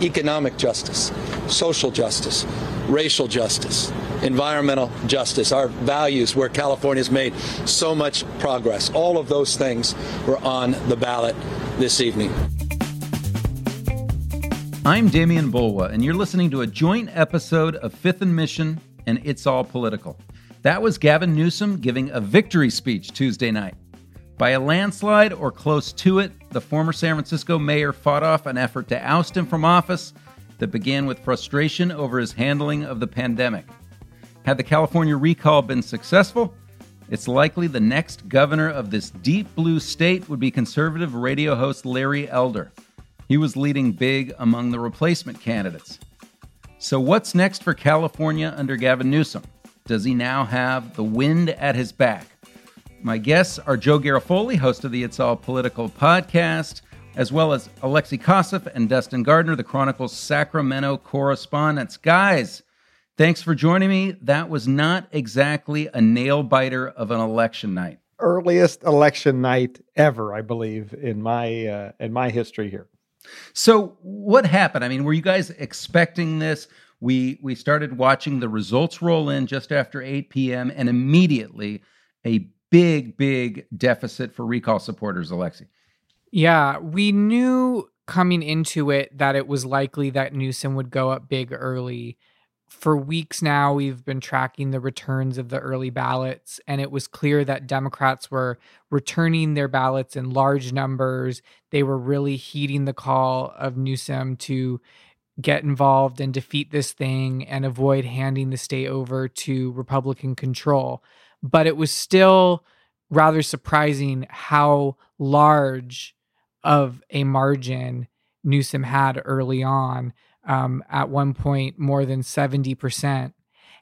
economic justice, social justice, racial justice, environmental justice, our values where California's made so much progress. All of those things were on the ballot this evening. I'm Demian Bulwa, and you're listening to a joint episode of Fifth and Mission and It's All Political. That was Gavin Newsom giving a victory speech Tuesday night. By a landslide or close to it, the former San Francisco mayor fought off an effort to oust him from office that began with frustration over his handling of the pandemic. Had the California recall been successful, it's likely the next governor of this deep blue state would be conservative radio host Larry Elder. He was leading big among the replacement candidates. So, what's next for California under Gavin Newsom? Does he now have the wind at his back? My guests are Joe Garofoli, host of the It's All Political podcast, as well as Alexi Koseff and Dustin Gardiner, the Chronicle's Sacramento correspondents. Guys, thanks for joining me. That was not exactly a nail biter of an election night. Earliest election night ever, I believe, in my uh, in my history here. So, what happened? I mean, were you guys expecting this? We we started watching the results roll in just after 8 p.m. and immediately a big, big deficit for recall supporters, Alexi. Yeah, we knew coming into it that it was likely that Newsom would go up big early. For weeks now, we've been tracking the returns of the early ballots, and it was clear that Democrats were returning their ballots in large numbers. They were really heeding the call of Newsom to get involved and defeat this thing and avoid handing the state over to Republican control but it was still rather surprising how large of a margin Newsom had early on. Um, at one point, more than 70%.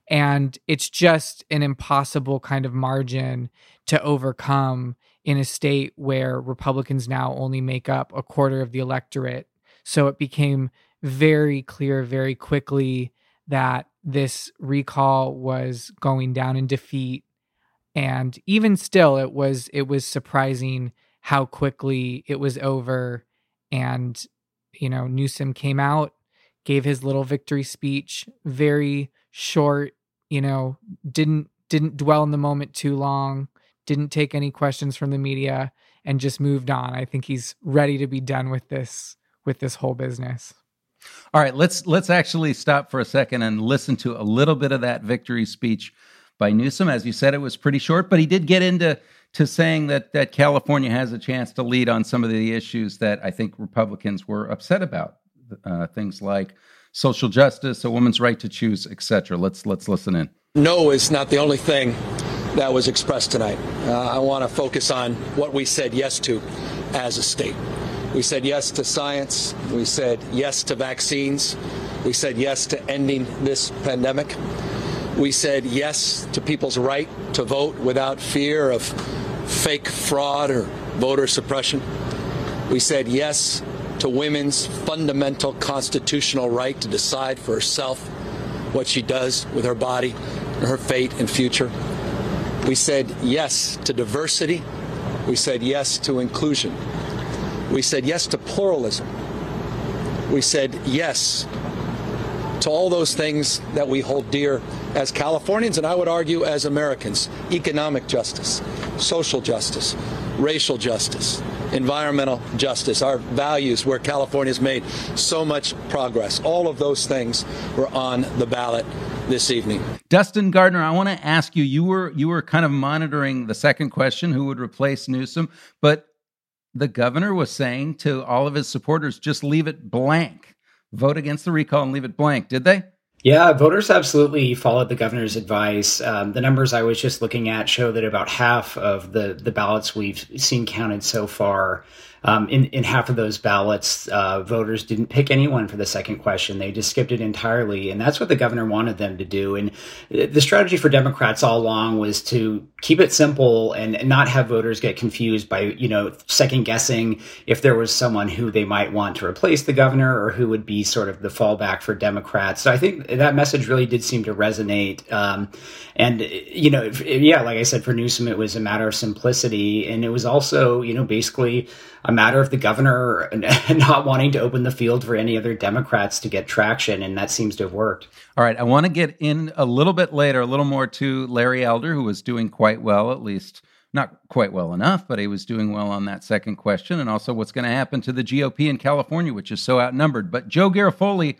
And it's just an impossible kind of margin to overcome in a state where Republicans now only make up a quarter of the electorate. So it became very clear very quickly that this recall was going down in defeat and even still it was it was surprising how quickly it was over. And you know Newsom came out gave his little victory speech very short you know didn't didn't dwell in the moment too long didn't take any questions from the media and just moved on. I think he's ready to be done with this with this whole business. All right let's let's actually stop for a second and listen to a little bit of that victory speech by Newsom. As you said, it was pretty short, but he did get into to saying that that California has a chance to lead on some of the issues that I think Republicans were upset about, uh, things like social justice, a woman's right to choose, etc. Let's let's listen in. No is not the only thing that was expressed tonight. Uh, I want to focus on what we said yes to as a state. We said yes to science. We said yes to vaccines. We said yes to ending this pandemic. We said yes to people's right to vote without fear of fake fraud or voter suppression. We said yes to women's fundamental constitutional right to decide for herself what she does with her body, and her fate and future. We said yes to diversity. We said yes to inclusion. We said yes to pluralism. We said yes to all those things that we hold dear as Californians, and I would argue as Americans economic justice, social justice, racial justice, environmental justice, our values where California's made so much progress. All of those things were on the ballot this evening. Dustin Gardiner, I want to ask you, you were you were kind of monitoring the second question, who would replace Newsom, but the governor was saying to all of his supporters, just leave it blank vote against the recall and leave it blank, did they? Yeah, voters absolutely followed the governor's advice. Um, the numbers I was just looking at show that about half of the the ballots we've seen counted so far um, in, in half of those ballots, uh, voters didn't pick anyone for the second question. They just skipped it entirely. And that's what the governor wanted them to do. And the strategy for Democrats all along was to keep it simple and not have voters get confused by, you know, second guessing if there was someone who they might want to replace the governor or who would be sort of the fallback for Democrats. So I think that message really did seem to resonate. Um, and, you know, yeah, like I said, for Newsom, it was a matter of simplicity. And it was also, you know, basically, a matter of the governor not wanting to open the field for any other Democrats to get traction, and that seems to have worked. All right, I want to get in a little bit later, a little more to Larry Elder, who was doing quite well, at least not quite well enough, but he was doing well on that second question, and also what's going to happen to the GOP in California, which is so outnumbered. But Joe Garofoli,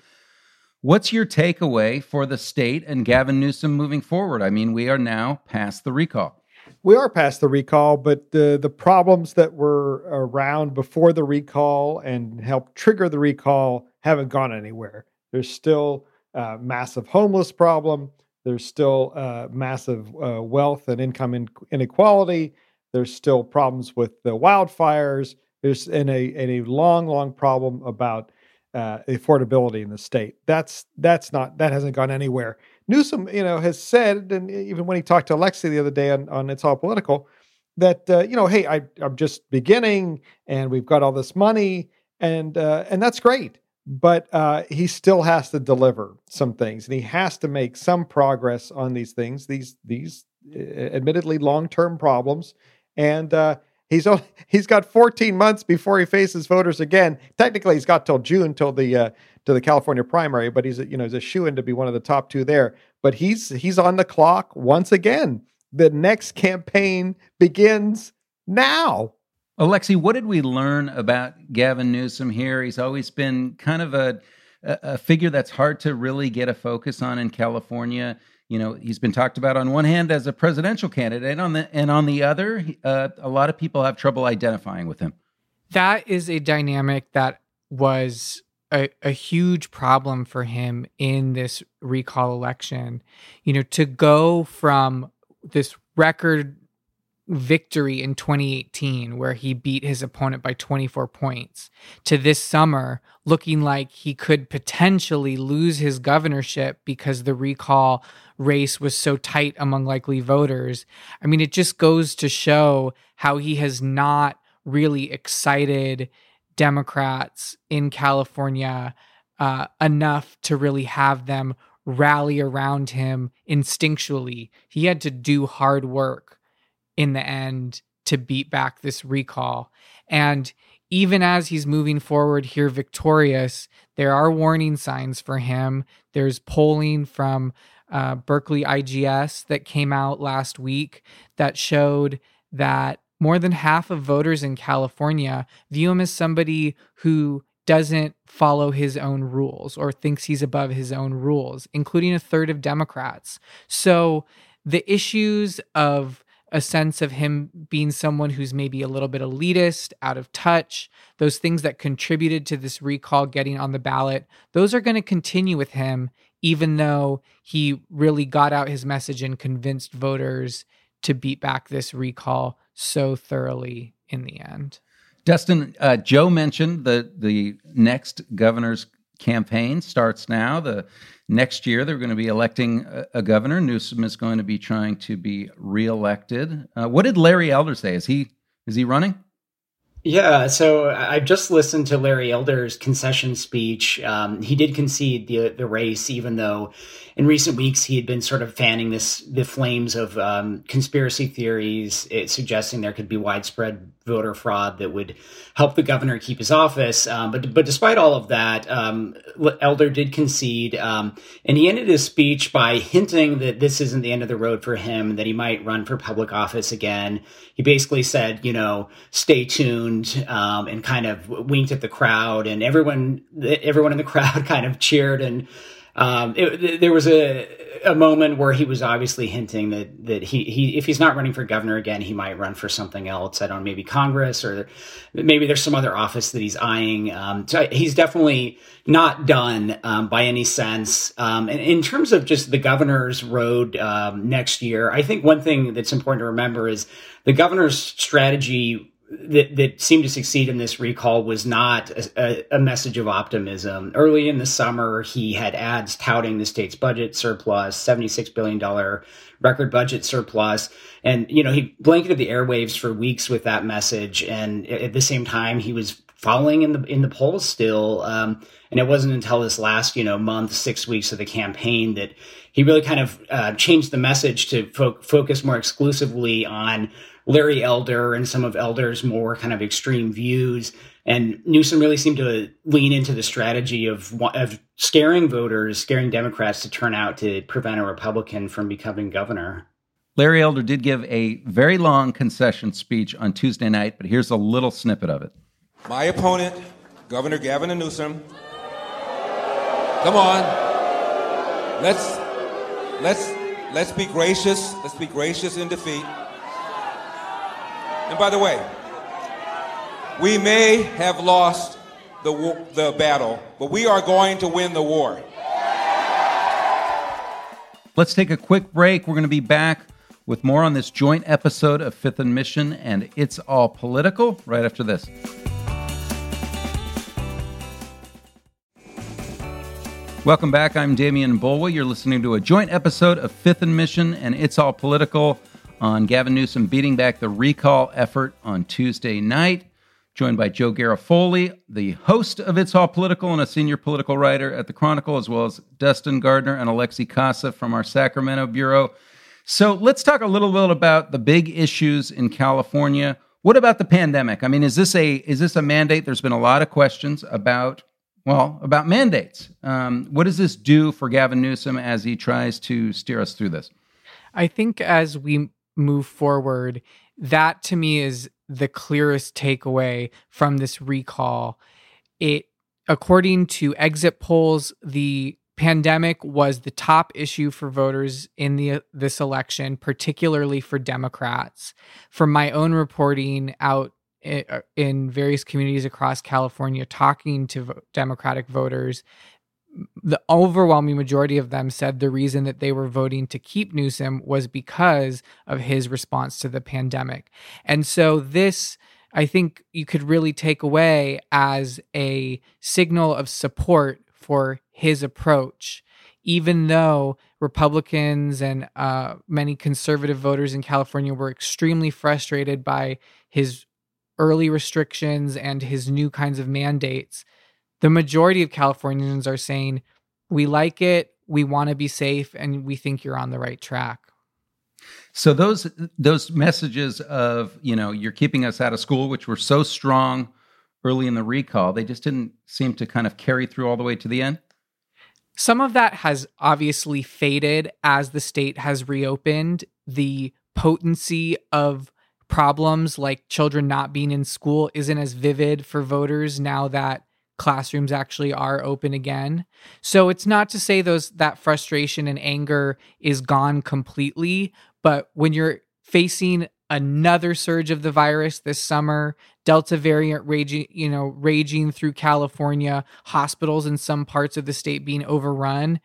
what's your takeaway for the state and Gavin Newsom moving forward? I mean, we are now past the recall. We are past the recall, but the the problems that were around before the recall and helped trigger the recall haven't gone anywhere. There's still a massive homeless problem. There's still massive uh, wealth and income in- inequality. There's still problems with the wildfires. There's in a in a long, long problem about uh, affordability in the state. That's that's not that hasn't gone anywhere. Newsom, you know, has said, and even when he talked to Alexi the other day on, on It's All Political, that uh, you know, hey, I, I'm just beginning, and we've got all this money, and uh, and that's great but uh, he still has to deliver some things, and he has to make some progress on these things. These these admittedly long term problems, and uh, he's only, he's got 14 months before he faces voters again. Technically, he's got till June till the uh, to the California primary, but he's a, you know he's a shoe in to be one of the top two there. But he's he's on the clock once again. The next campaign begins now. Alexi, what did we learn about Gavin Newsom here? He's always been kind of a, a figure that's hard to really get a focus on in California. You know, he's been talked about on one hand as a presidential candidate, and on the and on the other, uh, a lot of people have trouble identifying with him. That is a dynamic that was a, a huge problem for him in this recall election. You know, to go from this record victory in 2018 where he beat his opponent by 24 points to this summer looking like he could potentially lose his governorship because the recall race was so tight among likely voters i mean it just goes to show how he has not really excited democrats in california uh, enough to really have them rally around him instinctually he had to do hard work in the end to beat back this recall. And even as he's moving forward here victorious, there are warning signs for him. There's polling from uh, Berkeley IGS that came out last week that showed that more than half of voters in California view him as somebody who doesn't follow his own rules or thinks he's above his own rules, including a third of Democrats. So the issues of a sense of him being someone who's maybe a little bit elitist, out of touch, those things that contributed to this recall getting on the ballot, those are going to continue with him, even though he really got out his message and convinced voters to beat back this recall so thoroughly in the end. Dustin, uh, Joe mentioned that the next governor's campaign starts now. The next year they're going to be electing a, a governor. Newsom is going to be trying to be reelected. Uh, what did Larry Elder say? Is he is he running? Yeah, so I just listened to Larry Elder's concession speech. Um, he did concede the the race, even though in recent weeks he had been sort of fanning this the flames of um, conspiracy theories, it, suggesting there could be widespread voter fraud that would help the governor keep his office. Um, but but despite all of that, um, Elder did concede, um, and he ended his speech by hinting that this isn't the end of the road for him, that he might run for public office again. He basically said, you know, stay tuned, um, and kind of winked at the crowd, and everyone everyone in the crowd kind of cheered and um, it, there was a a moment where he was obviously hinting that that he he if he's not running for governor again, he might run for something else. I don't know, maybe Congress or maybe there's some other office that he's eyeing. Um, so he's definitely not done um, by any sense. Um, and in terms of just the governor's road um, next year, I think one thing that's important to remember is the governor's strategy that, that seemed to succeed in this recall was not a, a, message of optimism. Early in the summer, he had ads touting the state's budget surplus, $76 billion record budget surplus. And, you know, he blanketed the airwaves for weeks with that message. And at the same time, he was following in the in the polls still. Um, and it wasn't until this last you know month, six weeks of the campaign that he really kind of uh, changed the message to fo- focus more exclusively on Larry Elder and some of Elder's more kind of extreme views. And Newsom really seemed to lean into the strategy of, of scaring voters, scaring Democrats to turn out to prevent a Republican from becoming governor. Larry Elder did give a very long concession speech on Tuesday night, but here's a little snippet of it. My opponent, Governor Gavin Newsom, come on, let's let's let's be gracious. Let's be gracious in defeat. And by the way, we may have lost the, the battle, but we are going to win the war. Let's take a quick break. We're going to be back with more on this joint episode of Fifth and Mission and It's All Political right after this. Welcome back. I'm Demian Bulwa. You're listening to a joint episode of Fifth and Mission and It's All Political on Gavin Newsom beating back the recall effort on Tuesday night. Joined by Joe Garofoli, the host of It's All Political and a senior political writer at the Chronicle, as well as Dustin Gardiner and Alexi Koseff from our Sacramento bureau. So let's talk a little bit about the big issues in California. What about the pandemic? I mean, is this a is this a mandate? There's been a lot of questions about well about mandates. Um, what does this do for Gavin Newsom as he tries to steer us through this? I think as we move forward, that to me is the clearest takeaway from this recall. It, according to exit polls, the pandemic was the top issue for voters in the this election, particularly for Democrats. From my own reporting out in various communities across California, talking to Democratic voters, the overwhelming majority of them said the reason that they were voting to keep Newsom was because of his response to the pandemic. And so this I think you could really take away as a signal of support for his approach, even though Republicans and uh, many conservative voters in California were extremely frustrated by his early restrictions and his new kinds of mandates the majority of Californians are saying, we like it, we want to be safe, and we think you're on the right track. So those those messages of you know you're keeping us out of school, which were so strong early in the recall, they just didn't seem to kind of carry through all the way to the end. Some of that has obviously faded as the state has reopened. The potency of problems like children not being in school isn't as vivid for voters now that classrooms actually are open again. So it's not to say those that frustration and anger is gone completely, but when you're facing another surge of the virus this summer, Delta variant raging, you know, raging through California, hospitals in some parts of the state being overrun,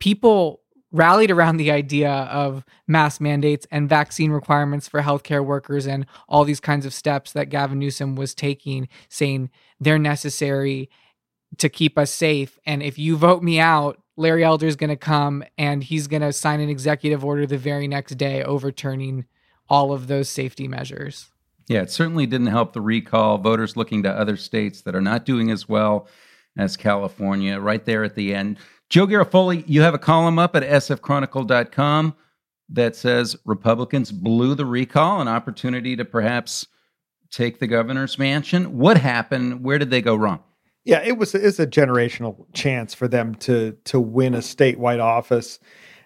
people rallied around the idea of mask mandates and vaccine requirements for healthcare workers and all these kinds of steps that Gavin Newsom was taking, saying they're necessary to keep us safe. And if you vote me out, Larry Elder is going to come and he's going to sign an executive order the very next day overturning all of those safety measures. Yeah, it certainly didn't help the recall. Voters looking to other states that are not doing as well as California, right there at the end. Joe Garofoli, you have a column up at sfchronicle.com that says Republicans blew the recall, an opportunity to perhaps take the governor's mansion. What happened? Where did they go wrong? Yeah, it was it's a generational chance for them to to win a statewide office,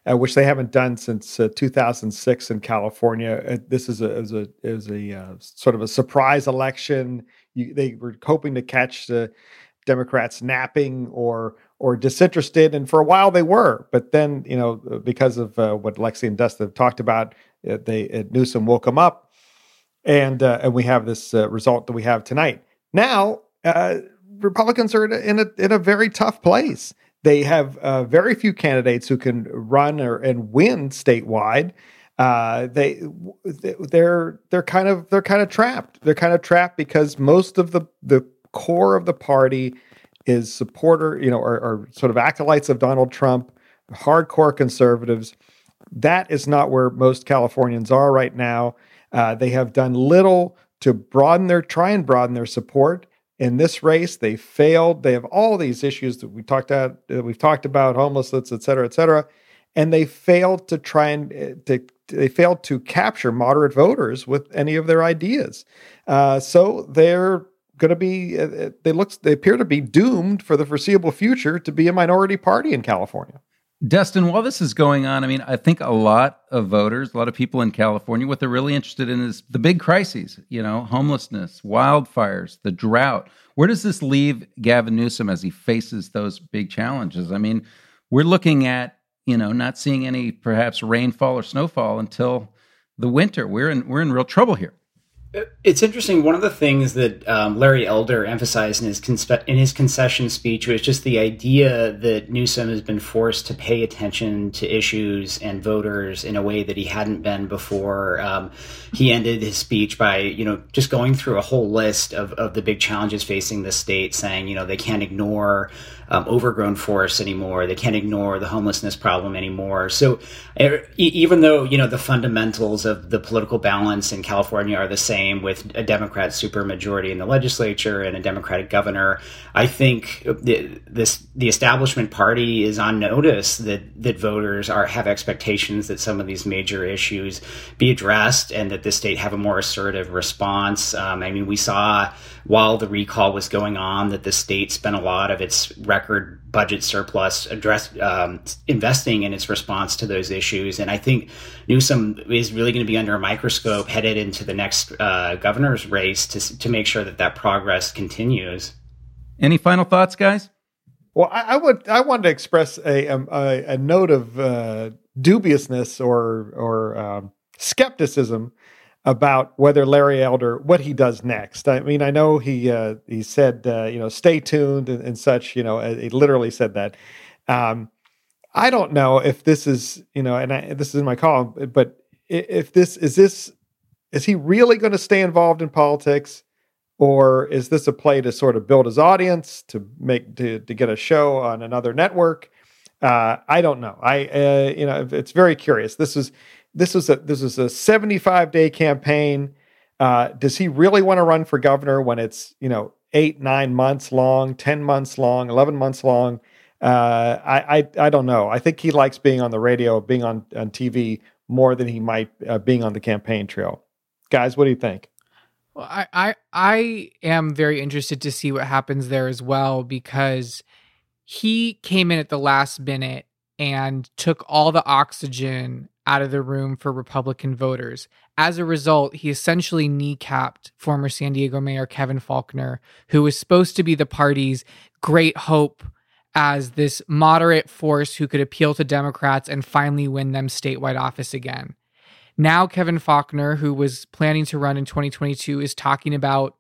uh, which they haven't done since uh, 2006 in California. Uh, this is a is a is a uh, sort of a surprise election. You, they were hoping to catch the Democrats napping or or disinterested, and for a while they were. But then, you know, because of uh, what Lexi and Dustin have talked about, uh, they Newsom woke them up, and and we have this result that we have tonight. Now Republicans are in a in a very tough place. They have uh, very few candidates who can run or and win statewide. Uh, they they're they're kind of they're kind of trapped. They're kind of trapped because most of the the core of the party is supporter, you know, or, or sort of acolytes of Donald Trump, hardcore conservatives. That is not where most Californians are right now. Uh, they have done little to broaden their try and broaden their support in this race. They failed. They have all these issues that we talked about, that we've talked about, homelessness, et cetera, et cetera. And they failed to try and uh, to, they failed to capture moderate voters with any of their ideas. Uh, so they're going to be uh, they look they appear to be doomed for the foreseeable future to be a minority party in California. Dustin, while this is going on, I mean, I think a lot of voters, a lot of people in California, what they're really interested in is the big crises, you know, homelessness, wildfires, the drought. Where does this leave Gavin Newsom as he faces those big challenges? I mean, we're looking at, you know, not seeing any perhaps rainfall or snowfall until the winter. We're in we're in real trouble here. It's interesting. One of the things that um, Larry Elder emphasized in his conspe- in his concession speech was just the idea that Newsom has been forced to pay attention to issues and voters in a way that he hadn't been before. Um, he ended his speech by, you know, just going through a whole list of, of the big challenges facing the state, saying, you know, they can't ignore um, overgrown forests anymore. They can't ignore the homelessness problem anymore. So er, even though, you know, the fundamentals of the political balance in California are the same with a Democrat supermajority in the legislature and a Democratic governor, I think the, this, the establishment party is on notice that, that voters are, have expectations that some of these major issues be addressed and that the state have a more assertive response. Um, I mean, we saw while the recall was going on that the state spent a lot of its record budget surplus address um, investing in its response to those issues. And I think Newsom is really going to be under a microscope headed into the next uh, governor's race to to make sure that that progress continues. Any final thoughts, guys? Well, I, I would I wanted to express a um, a, a note of uh, dubiousness or or um, skepticism about whether Larry Elder what he does next. I mean, I know he uh, he said uh, you know stay tuned and, and, such. You know, he literally said that. Um, I don't know if this is you know, and I, this is in my column, but if this is this is he really going to stay involved in politics, or is this a play to sort of build his audience to make to to get a show on another network? Uh, I don't know. I uh, you know, it's very curious. This is this is a this was a 75 day campaign. Uh, does he really want to run for governor when it's you know eight nine months long, ten months long, eleven months long? Uh, I, I I don't know. I think he likes being on the radio, being on on TV more than he might uh, being on the campaign trail. Guys, what do you think? Well, I, I I am very interested to see what happens there as well because he came in at the last minute and took all the oxygen out of the room for Republican voters. As a result, he essentially kneecapped former San Diego Mayor Kevin Faulconer, who was supposed to be the party's great hope as this moderate force who could appeal to Democrats and finally win them statewide office again. Now, Kevin Faulconer, who was planning to run in 2022, is talking about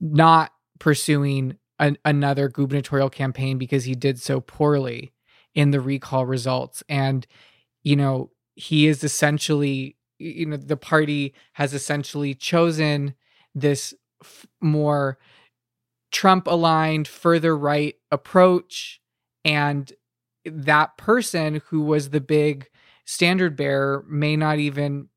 not pursuing an, another gubernatorial campaign because he did so poorly in the recall results. And, you know, he is essentially you know the party has essentially chosen this f- more trump aligned further right approach and that person who was the big standard bearer may not even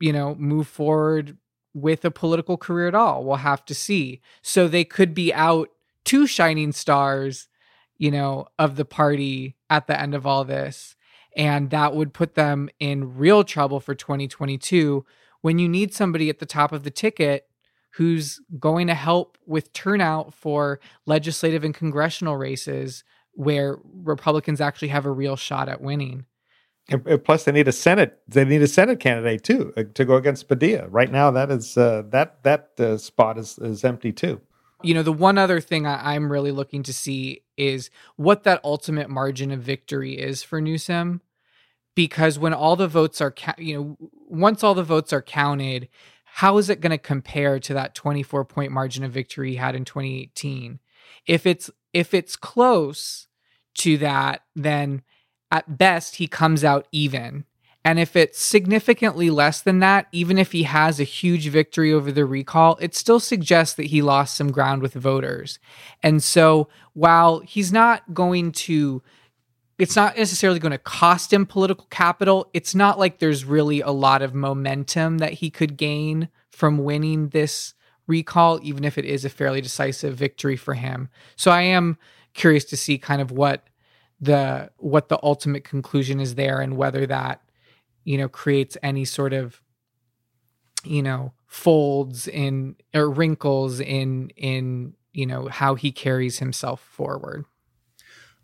you know move forward with a political career at all. We'll have to see. So they could be out two shining stars you know of the party at the end of all this and that would put them in real trouble for 2022 when you need somebody at the top of the ticket who's going to help with turnout for legislative and congressional races where Republicans actually have a real shot at winning. And plus, they need a Senate. They need a Senate candidate too uh, to go against Padilla. Right now, that is uh, that that uh, spot is is empty too. You know, the one other thing I, I'm really looking to see is what that ultimate margin of victory is for Newsom because when all the votes are you know once all the votes are counted how is it going to compare to that 24 point margin of victory he had in 2018 if it's if it's close to that then at best he comes out even. And if it's significantly less than that even if he has a huge victory over the recall it still suggests that he lost some ground with voters. And so while he's not going to it's not necessarily going to cost him political capital. It's not like there's really a lot of momentum that he could gain from winning this recall, even if it is a fairly decisive victory for him. So I am curious to see kind of what the what the ultimate conclusion is there and whether that you know creates any sort of you know folds in or wrinkles in in you know how he carries himself forward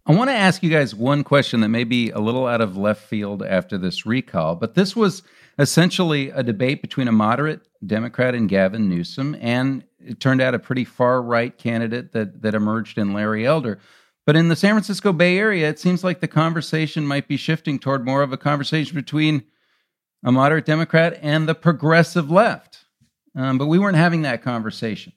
I want to ask you guys one question that may be a little out of left field after this recall, but this was essentially a debate between a moderate Democrat and Gavin Newsom, and it turned out a pretty far right candidate that that emerged in Larry Elder. But in the San Francisco Bay Area, it seems like the conversation might be shifting toward more of a conversation between a moderate Democrat and the progressive left. Um, but we weren't having that conversation.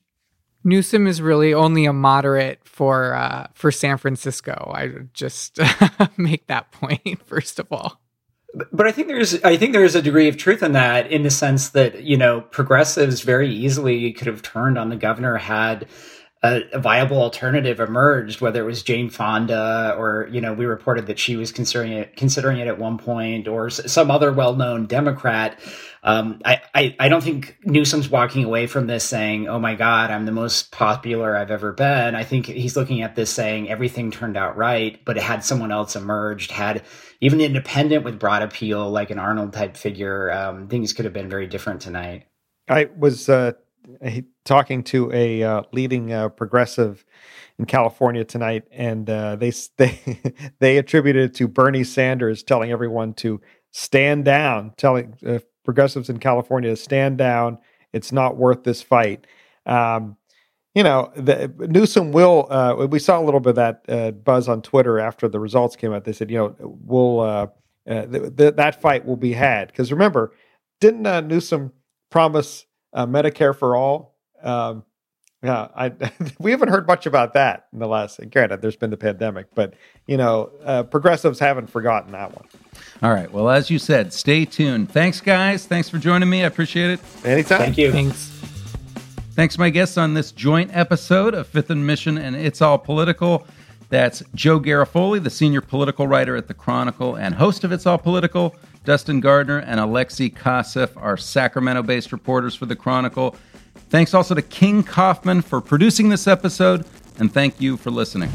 Newsom is really only a moderate for uh, for San Francisco. I just make that point first of all. But I think there's I think there's a degree of truth in that, in the sense that you know progressives very easily could have turned on the governor had a, a, viable alternative emerged, whether it was Jane Fonda or, you know, we reported that she was considering it, considering it at one point or some other well-known Democrat. Um, I, I, I don't think Newsom's walking away from this saying, "Oh my God, I'm the most popular I've ever been." I think he's looking at this saying everything turned out right, but it had someone else emerged, had even independent with broad appeal, like an Arnold type figure. Um, things could have been very different tonight. I was uh, talking to a uh, leading uh, progressive in California tonight, and uh, they they they attributed it to Bernie Sanders telling everyone to stand down, telling uh, progressives in California to stand down. It's not worth this fight. Um, you know, the, Newsom will. Uh, we saw a little bit of that uh, buzz on Twitter after the results came out. They said, you know, we'll th- th- that fight will be had because remember, didn't Newsom promise? Uh, Medicare for all. Um, yeah, I we haven't heard much about that in the last. Granted, there's been the pandemic, but you know, uh, progressives haven't forgotten that one. All right. Well, as you said, stay tuned. Thanks, guys. Thanks for joining me. I appreciate it. Anytime. Thank you. Thanks. Thanks, my guests on this joint episode of Fifth and Mission and It's All Political. That's Joe Garofoli, the senior political writer at the Chronicle and host of It's All Political. Dustin Gardiner and Alexi Koseff are Sacramento based reporters for the Chronicle. Thanks also to King Kaufman for producing this episode, and thank you for listening.